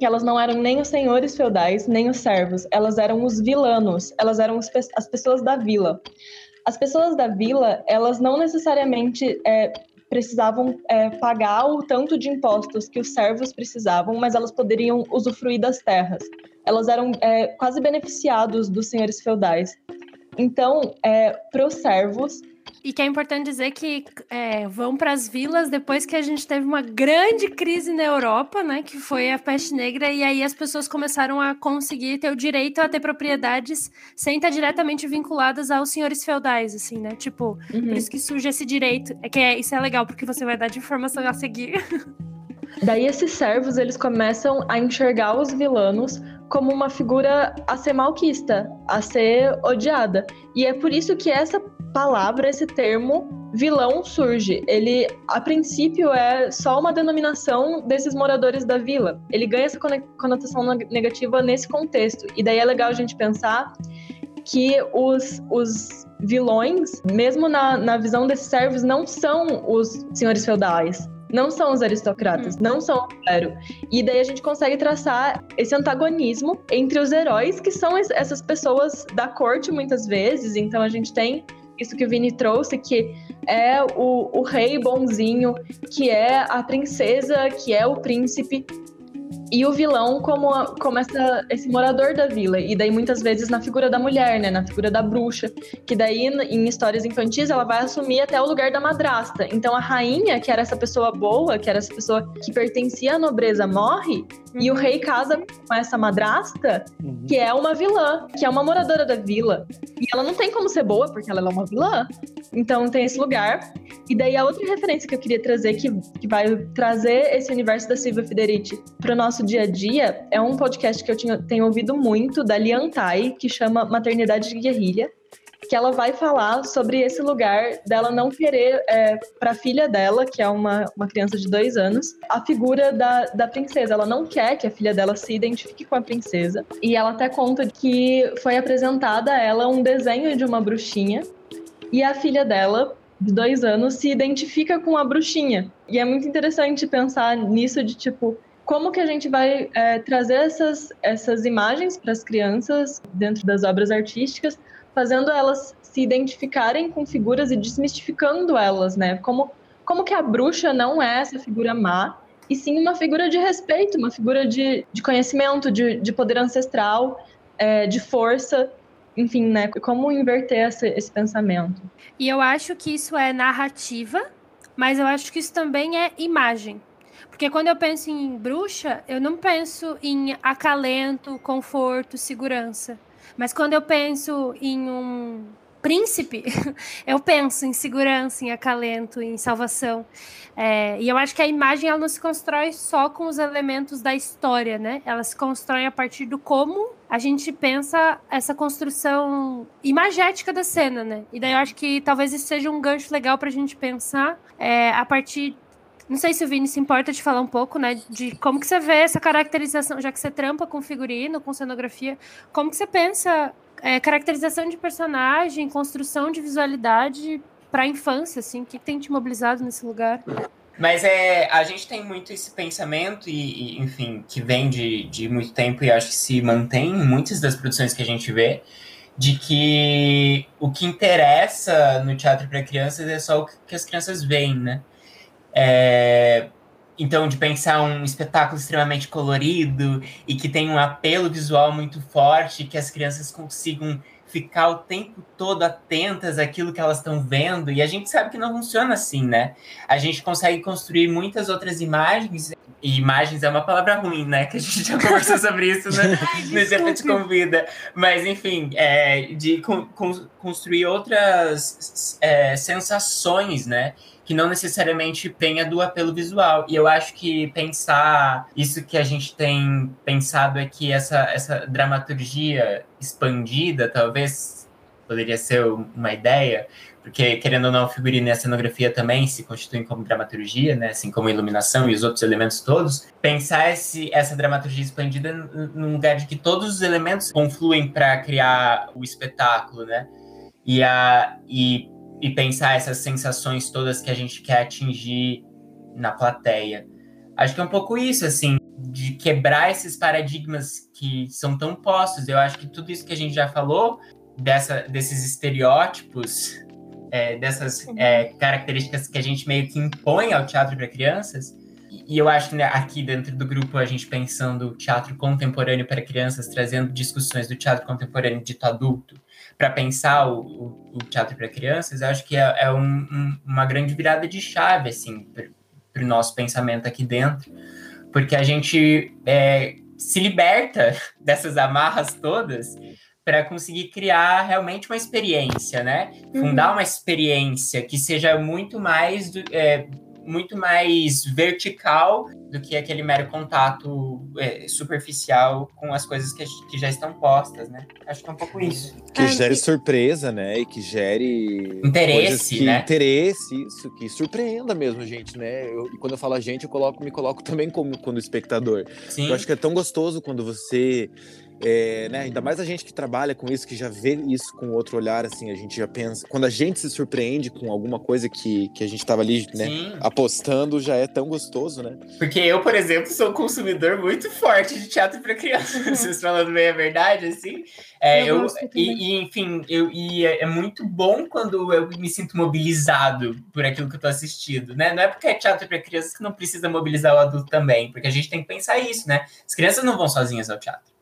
que elas não eram nem os senhores feudais, nem os servos, elas eram os vilanos, elas eram as pessoas da vila. As pessoas da vila, elas não necessariamente é, precisavam é, pagar o tanto de impostos que os servos precisavam, mas elas poderiam usufruir das terras. Elas eram é, quase beneficiados dos senhores feudais. Então, é, para os servos, e que é importante dizer que é, vão para as vilas depois que a gente teve uma grande crise na Europa, né? Que foi a peste negra, e aí as pessoas começaram a conseguir ter o direito a ter propriedades sem estar diretamente vinculadas aos senhores feudais, assim, né? Tipo, uhum. por isso que surge esse direito. É que é, isso é legal, porque você vai dar de informação a seguir. Daí esses servos, eles começam a enxergar os vilanos como uma figura a ser malquista, a ser odiada. E é por isso que essa palavra, esse termo vilão surge. Ele, a princípio, é só uma denominação desses moradores da vila. Ele ganha essa conotação negativa nesse contexto. E daí é legal a gente pensar que os, os vilões, mesmo na, na visão desses servos, não são os senhores feudais não são os aristocratas, hum. não são o clero. E daí a gente consegue traçar esse antagonismo entre os heróis, que são essas pessoas da corte muitas vezes. Então a gente tem isso que o Vini trouxe, que é o, o rei bonzinho, que é a princesa, que é o príncipe, e o vilão como, como essa, esse morador da vila. E daí, muitas vezes, na figura da mulher, né? Na figura da bruxa. Que daí, em histórias infantis, ela vai assumir até o lugar da madrasta. Então, a rainha, que era essa pessoa boa, que era essa pessoa que pertencia à nobreza, morre. Uhum. E o rei casa com essa madrasta, uhum. que é uma vilã, que é uma moradora da vila. E ela não tem como ser boa, porque ela é uma vilã. Então tem esse lugar. E daí a outra referência que eu queria trazer, que, que vai trazer esse universo da Silvia Federici para o nosso dia a dia, é um podcast que eu tinha, tenho ouvido muito, da Lian Tai, que chama Maternidade de Guerrilha que ela vai falar sobre esse lugar dela não querer, é, para a filha dela, que é uma, uma criança de dois anos, a figura da, da princesa. Ela não quer que a filha dela se identifique com a princesa. E ela até conta que foi apresentada a ela um desenho de uma bruxinha e a filha dela, de dois anos, se identifica com a bruxinha. E é muito interessante pensar nisso de tipo como que a gente vai é, trazer essas, essas imagens para as crianças dentro das obras artísticas, fazendo elas se identificarem com figuras e desmistificando elas, né? Como, como que a bruxa não é essa figura má, e sim uma figura de respeito, uma figura de, de conhecimento, de, de poder ancestral, é, de força, enfim, né? Como inverter esse, esse pensamento. E eu acho que isso é narrativa, mas eu acho que isso também é imagem. Porque quando eu penso em bruxa, eu não penso em acalento, conforto, segurança. Mas quando eu penso em um príncipe, eu penso em segurança, em acalento, em salvação. É, e eu acho que a imagem ela não se constrói só com os elementos da história, né? Ela se constrói a partir do como a gente pensa essa construção imagética da cena, né? E daí eu acho que talvez isso seja um gancho legal para a gente pensar é, a partir não sei se o Vini se importa de falar um pouco, né, de como que você vê essa caracterização, já que você trampa com figurino, com cenografia, como que você pensa é, caracterização de personagem, construção de visualidade para a infância, assim, o que, tem te mobilizado nesse lugar? Mas é, a gente tem muito esse pensamento, e, e, enfim, que vem de, de muito tempo e acho que se mantém em muitas das produções que a gente vê, de que o que interessa no teatro para crianças é só o que as crianças veem, né? É, então, de pensar um espetáculo extremamente colorido e que tem um apelo visual muito forte, que as crianças consigam ficar o tempo todo atentas àquilo que elas estão vendo. E a gente sabe que não funciona assim, né? A gente consegue construir muitas outras imagens. E imagens é uma palavra ruim, né? Que a gente já conversou sobre isso né? no exemplo de convida. Mas, enfim, é, de con construir outras é, sensações, né? Que não necessariamente venha do apelo visual. E eu acho que pensar isso que a gente tem pensado é que essa, essa dramaturgia expandida, talvez poderia ser uma ideia, porque querendo ou não, figurino e a cenografia também se constituem como dramaturgia, né? assim como iluminação e os outros elementos todos. Pensar esse, essa dramaturgia expandida num lugar de que todos os elementos confluem para criar o espetáculo, né? E, a, e e pensar essas sensações todas que a gente quer atingir na plateia. Acho que é um pouco isso, assim, de quebrar esses paradigmas que são tão postos. Eu acho que tudo isso que a gente já falou, dessa, desses estereótipos, é, dessas é, características que a gente meio que impõe ao teatro para crianças, e eu acho que né, aqui dentro do grupo a gente pensando teatro contemporâneo para crianças, trazendo discussões do teatro contemporâneo dito adulto, para pensar o, o, o teatro para crianças, eu acho que é, é um, um, uma grande virada de chave, assim, para o nosso pensamento aqui dentro, porque a gente é, se liberta dessas amarras todas para conseguir criar realmente uma experiência, né? Fundar uhum. uma experiência que seja muito mais do, é, muito mais vertical do que aquele mero contato é, superficial com as coisas que, que, já estão postas, né? Acho que é um pouco isso. Que gere surpresa, né? E que gere interesse, que, né? Interesse, isso que surpreenda mesmo, gente, né? Eu, e quando eu falo a gente, eu coloco, me coloco também como quando espectador. Sim. Eu acho que é tão gostoso quando você é, né, ainda mais a gente que trabalha com isso, que já vê isso com outro olhar, assim, a gente já pensa. Quando a gente se surpreende com alguma coisa que, que a gente estava ali, né, apostando, já é tão gostoso, né? Porque eu, por exemplo, sou um consumidor muito forte de teatro para crianças, vocês falando bem a verdade, assim. É, eu, eu e, e, enfim, eu, e é, é, muito bom quando eu me sinto mobilizado por aquilo que eu tô assistindo, né? Não é porque é teatro para crianças que não precisa mobilizar o adulto também, porque a gente tem que pensar isso, né? As crianças não vão sozinhas ao teatro.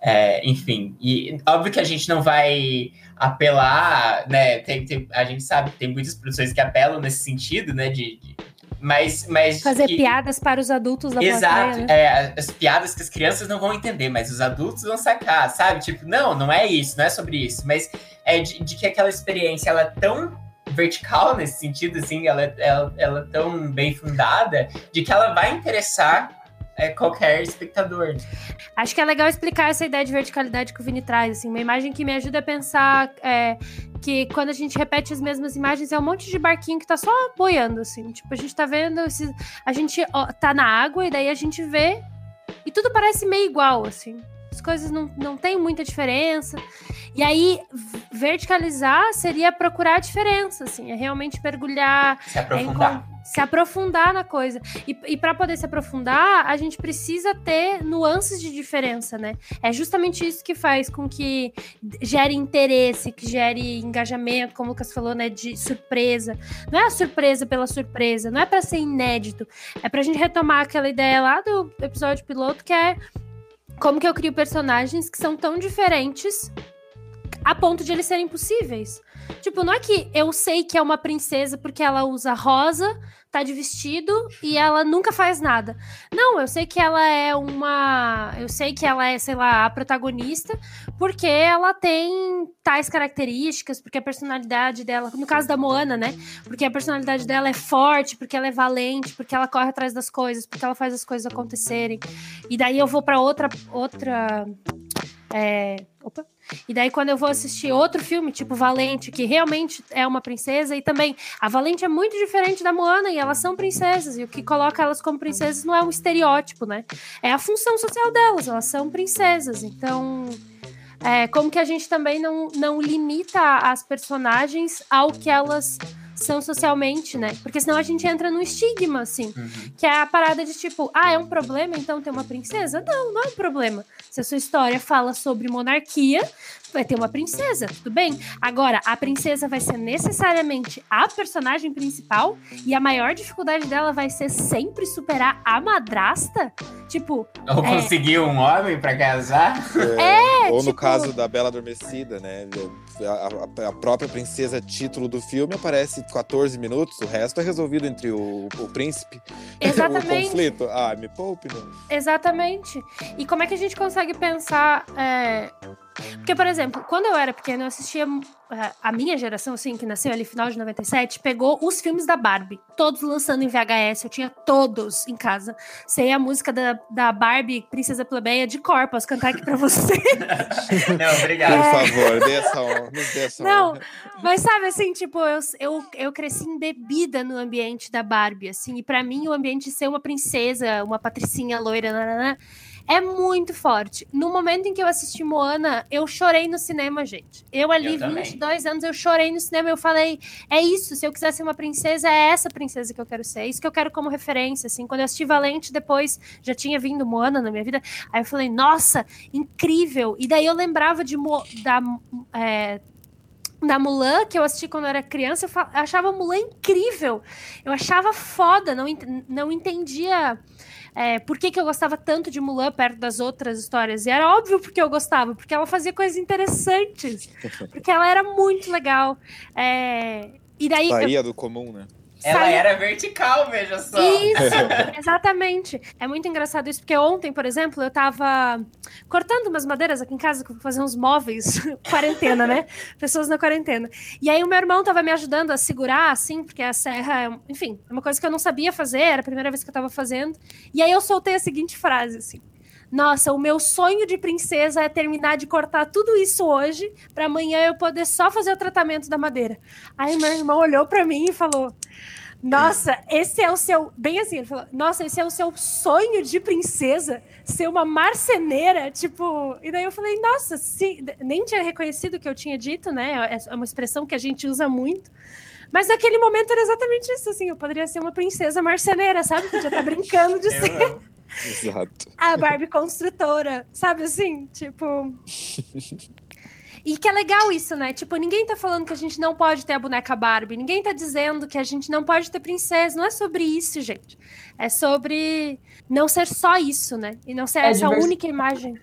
É, enfim, e óbvio que a gente não vai apelar, né? Tem, tem, a gente sabe que tem muitas produções que apelam nesse sentido, né? De, de Mas, mas Fazer que... piadas para os adultos da Exato. Plateia, né? é, as piadas que as crianças não vão entender, mas os adultos vão sacar, sabe? Tipo, não, não é isso, não é sobre isso. Mas é de, de que aquela experiência ela é tão vertical nesse sentido, assim, ela, ela, ela é tão bem fundada, de que ela vai interessar é, qualquer espectador. Acho que é legal explicar essa ideia de verticalidade que o Vini traz, assim, uma imagem que me ajuda a pensar é, que quando a gente repete as mesmas imagens é um monte de barquinho que tá só boiando, assim, tipo, a gente tá vendo, a gente ó, tá na água e daí a gente vê e tudo parece meio igual, assim, as coisas não, não tem muita diferença. E aí, verticalizar seria procurar a diferença, assim, é realmente mergulhar. Se aprofundar. É, se aprofundar na coisa. E, e para poder se aprofundar, a gente precisa ter nuances de diferença, né? É justamente isso que faz com que gere interesse, que gere engajamento, como o Lucas falou, né? De surpresa. Não é a surpresa pela surpresa, não é para ser inédito. É pra gente retomar aquela ideia lá do episódio piloto que é como que eu crio personagens que são tão diferentes a ponto de eles serem possíveis. Tipo, não é que eu sei que é uma princesa porque ela usa rosa, tá de vestido e ela nunca faz nada. Não, eu sei que ela é uma. Eu sei que ela é, sei lá, a protagonista, porque ela tem tais características, porque a personalidade dela. No caso da Moana, né? Porque a personalidade dela é forte, porque ela é valente, porque ela corre atrás das coisas, porque ela faz as coisas acontecerem. E daí eu vou para outra. outra é... Opa! E daí, quando eu vou assistir outro filme, tipo Valente, que realmente é uma princesa, e também a Valente é muito diferente da Moana, e elas são princesas, e o que coloca elas como princesas não é um estereótipo, né? É a função social delas, elas são princesas. Então, é, como que a gente também não, não limita as personagens ao que elas são socialmente, né? Porque senão a gente entra no estigma, assim. Uhum. Que é a parada de tipo, ah, é um problema então ter uma princesa? Não, não é um problema. Se a sua história fala sobre monarquia, vai ter uma princesa, tudo bem. Agora, a princesa vai ser necessariamente a personagem principal e a maior dificuldade dela vai ser sempre superar a madrasta? Tipo. Ou é... conseguir um homem para casar? É, é, ou tipo... no caso da Bela Adormecida, né? A, a, a, própria princesa título do filme aparece 14 minutos, o resto é resolvido entre o, o príncipe. Exatamente. o conflito. Ah, me poupe, não. Exatamente. E como é que a gente consegue pensar. É porque, por exemplo, quando eu era pequena, eu assistia. Eh, a minha geração, assim, que nasceu ali final de 97, pegou os filmes da Barbie, todos lançando em VHS. Eu tinha todos em casa. Sei a música da, da Barbie, Princesa Plebeia, de cor. Posso cantar aqui pra você? Não, obrigado. É... Por favor, dê essa honra. Dê essa Não, honra. mas sabe, assim, tipo, eu, eu, eu cresci embebida no ambiente da Barbie, assim. E para mim, o ambiente de ser uma princesa, uma patricinha loira, nanana, é muito forte. No momento em que eu assisti Moana, eu chorei no cinema, gente. Eu ali, eu 22 anos, eu chorei no cinema. Eu falei, é isso. Se eu quiser ser uma princesa, é essa princesa que eu quero ser. É isso que eu quero como referência, assim. Quando eu assisti Valente, depois já tinha vindo Moana na minha vida. Aí eu falei, nossa, incrível. E daí eu lembrava de da é, da Mulan, que eu assisti quando eu era criança, eu achava Mulan incrível. Eu achava foda, não, não entendia é, por que, que eu gostava tanto de Mulan perto das outras histórias. E era óbvio porque eu gostava, porque ela fazia coisas interessantes, porque ela era muito legal. É, e daí. Saía eu... do comum, né? Ela era vertical, veja só. Isso, exatamente. É muito engraçado isso, porque ontem, por exemplo, eu tava cortando umas madeiras aqui em casa, para fazer uns móveis, quarentena, né? Pessoas na quarentena. E aí o meu irmão tava me ajudando a segurar, assim, porque a serra, enfim, é uma coisa que eu não sabia fazer, era a primeira vez que eu tava fazendo. E aí eu soltei a seguinte frase, assim. Nossa, o meu sonho de princesa é terminar de cortar tudo isso hoje, para amanhã eu poder só fazer o tratamento da madeira. Aí meu irmão olhou para mim e falou: Nossa, esse é o seu. Bem assim, ele falou: Nossa, esse é o seu sonho de princesa, ser uma marceneira, tipo. E daí eu falei: Nossa, sim, nem tinha reconhecido o que eu tinha dito, né? É uma expressão que a gente usa muito. Mas naquele momento era exatamente isso, assim. Eu poderia ser uma princesa marceneira, sabe? Podia estar brincando de ser. Exato. A Barbie construtora, sabe assim? Tipo. E que é legal isso, né? Tipo, ninguém tá falando que a gente não pode ter a boneca Barbie, ninguém tá dizendo que a gente não pode ter princesa. Não é sobre isso, gente. É sobre não ser só isso, né? E não ser é essa única imagem.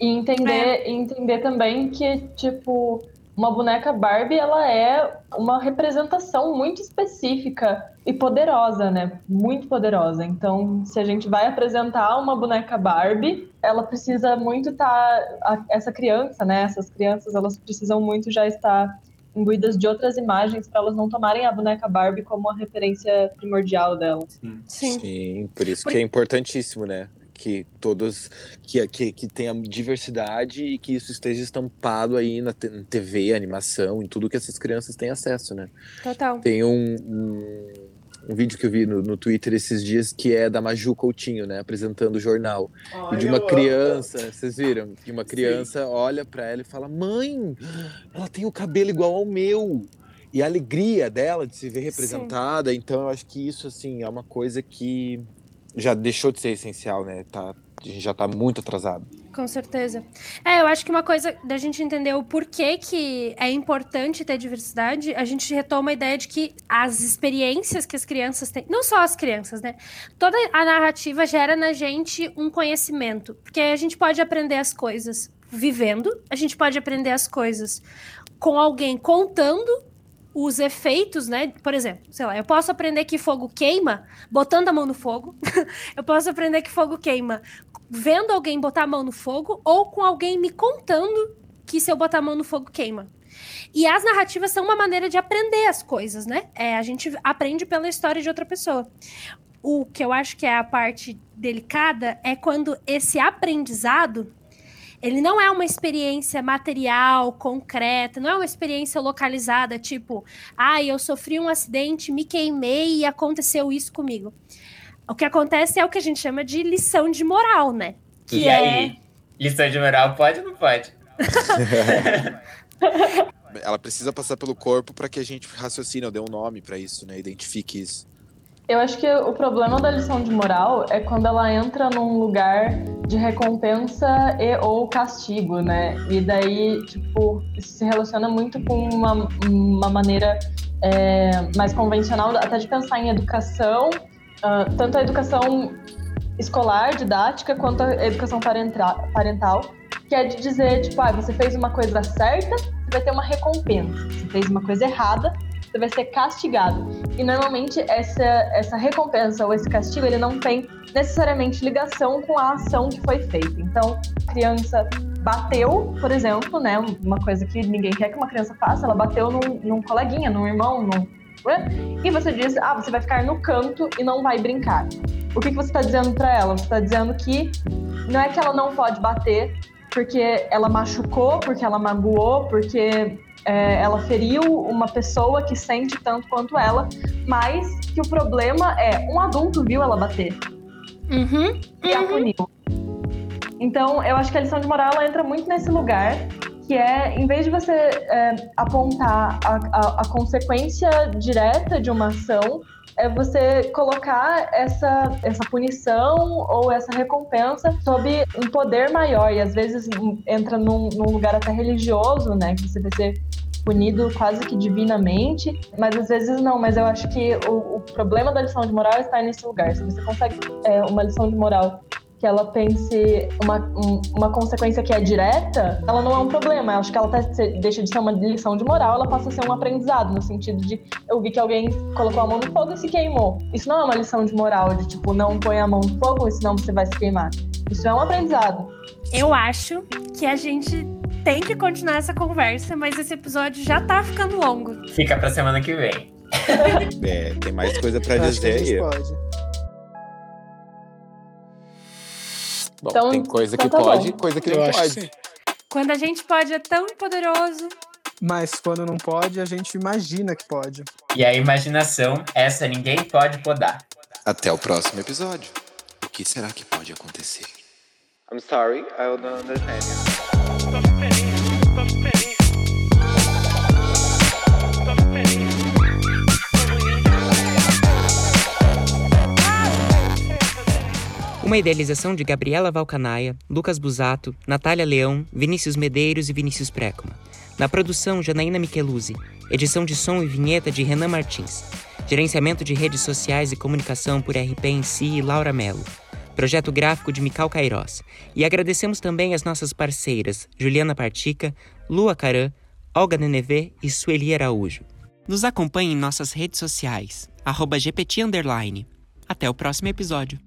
E entender, é. entender também que, tipo, uma boneca Barbie, ela é uma representação muito específica e poderosa, né? Muito poderosa. Então, se a gente vai apresentar uma boneca Barbie, ela precisa muito estar tá, essa criança, né? Essas crianças, elas precisam muito já estar imbuídas de outras imagens para elas não tomarem a boneca Barbie como a referência primordial dela. Sim, Sim. Sim por isso por... que é importantíssimo, né? Que todos que, que, que tenha diversidade e que isso esteja estampado aí na TV, animação, em tudo que essas crianças têm acesso, né? Total. Tem um, um, um vídeo que eu vi no, no, Twitter esses dias que é da Maju Coutinho, né, apresentando o jornal. Ai, e de uma criança, amo. vocês viram? Que uma criança Sim. olha para ela e fala: "Mãe, ela tem o cabelo igual ao meu" e a alegria dela de se ver representada. Sim. Então eu acho que isso assim é uma coisa que já deixou de ser essencial, né? Tá, a gente já tá muito atrasado. Com certeza. É, eu acho que uma coisa da gente entender o porquê que é importante ter diversidade, a gente retoma a ideia de que as experiências que as crianças têm, não só as crianças, né? Toda a narrativa gera na gente um conhecimento, porque a gente pode aprender as coisas vivendo, a gente pode aprender as coisas com alguém contando os efeitos, né? Por exemplo, sei lá, eu posso aprender que fogo queima botando a mão no fogo. eu posso aprender que fogo queima vendo alguém botar a mão no fogo ou com alguém me contando que se eu botar a mão no fogo queima. E as narrativas são uma maneira de aprender as coisas, né? É, a gente aprende pela história de outra pessoa. O que eu acho que é a parte delicada é quando esse aprendizado ele não é uma experiência material, concreta, não é uma experiência localizada, tipo, ah, eu sofri um acidente, me queimei e aconteceu isso comigo. O que acontece é o que a gente chama de lição de moral, né? Que e é... aí, lição de moral pode ou não pode? Ela precisa passar pelo corpo para que a gente raciocine, ou dê um nome para isso, né? Identifique isso. Eu acho que o problema da lição de moral é quando ela entra num lugar de recompensa e ou castigo, né? E daí, tipo, isso se relaciona muito com uma, uma maneira é, mais convencional, até de pensar em educação, uh, tanto a educação escolar, didática, quanto a educação parental, que é de dizer, tipo, ah, você fez uma coisa certa, você vai ter uma recompensa. Você fez uma coisa errada, você vai ser castigado. E normalmente essa, essa recompensa ou esse castigo, ele não tem necessariamente ligação com a ação que foi feita. Então, criança bateu, por exemplo, né, uma coisa que ninguém quer que uma criança faça, ela bateu num, num coleguinha, num irmão, num, né? e você diz, ah, você vai ficar no canto e não vai brincar. O que, que você está dizendo para ela? Você está dizendo que não é que ela não pode bater porque ela machucou, porque ela magoou, porque é, ela feriu uma pessoa que sente tanto quanto ela, mas que o problema é um adulto viu ela bater uhum, e uhum. a puniu. Então, eu acho que a lição de moral entra muito nesse lugar, que é, em vez de você é, apontar a, a, a consequência direta de uma ação, é você colocar essa, essa punição ou essa recompensa sob um poder maior. E às vezes entra num, num lugar até religioso, né? Que você vai ser punido quase que divinamente, mas às vezes não. Mas eu acho que o, o problema da lição de moral está nesse lugar. Se você consegue é, uma lição de moral que ela pense uma, um, uma consequência que é direta, ela não é um problema. Eu acho que ela até deixa de ser uma lição de moral, ela passa a ser um aprendizado, no sentido de eu vi que alguém colocou a mão no fogo e se queimou. Isso não é uma lição de moral, de tipo, não põe a mão no fogo, senão você vai se queimar. Isso é um aprendizado. Eu acho que a gente tem que continuar essa conversa, mas esse episódio já tá ficando longo. Fica pra semana que vem. é, tem mais coisa pra dizer aí. Pode. Bom, então, tem coisa que então tá pode, bom. coisa que Eu não pode. Que quando a gente pode é tão poderoso. Mas quando não pode, a gente imagina que pode. E a imaginação, essa ninguém pode podar. Até o próximo episódio. O que será que pode acontecer? I'm sorry, I don't understand Uma idealização de Gabriela Valcanaia, Lucas Busato, Natália Leão, Vinícius Medeiros e Vinícius Précoma. Na produção, Janaína Micheluzzi. Edição de som e vinheta de Renan Martins. Gerenciamento de redes sociais e comunicação por RP em si e Laura Mello. Projeto gráfico de Mical Cairós. E agradecemos também as nossas parceiras Juliana Partica, Lua Caran, Olga Nenevê e Sueli Araújo. Nos acompanhe em nossas redes sociais, arroba GPT Até o próximo episódio.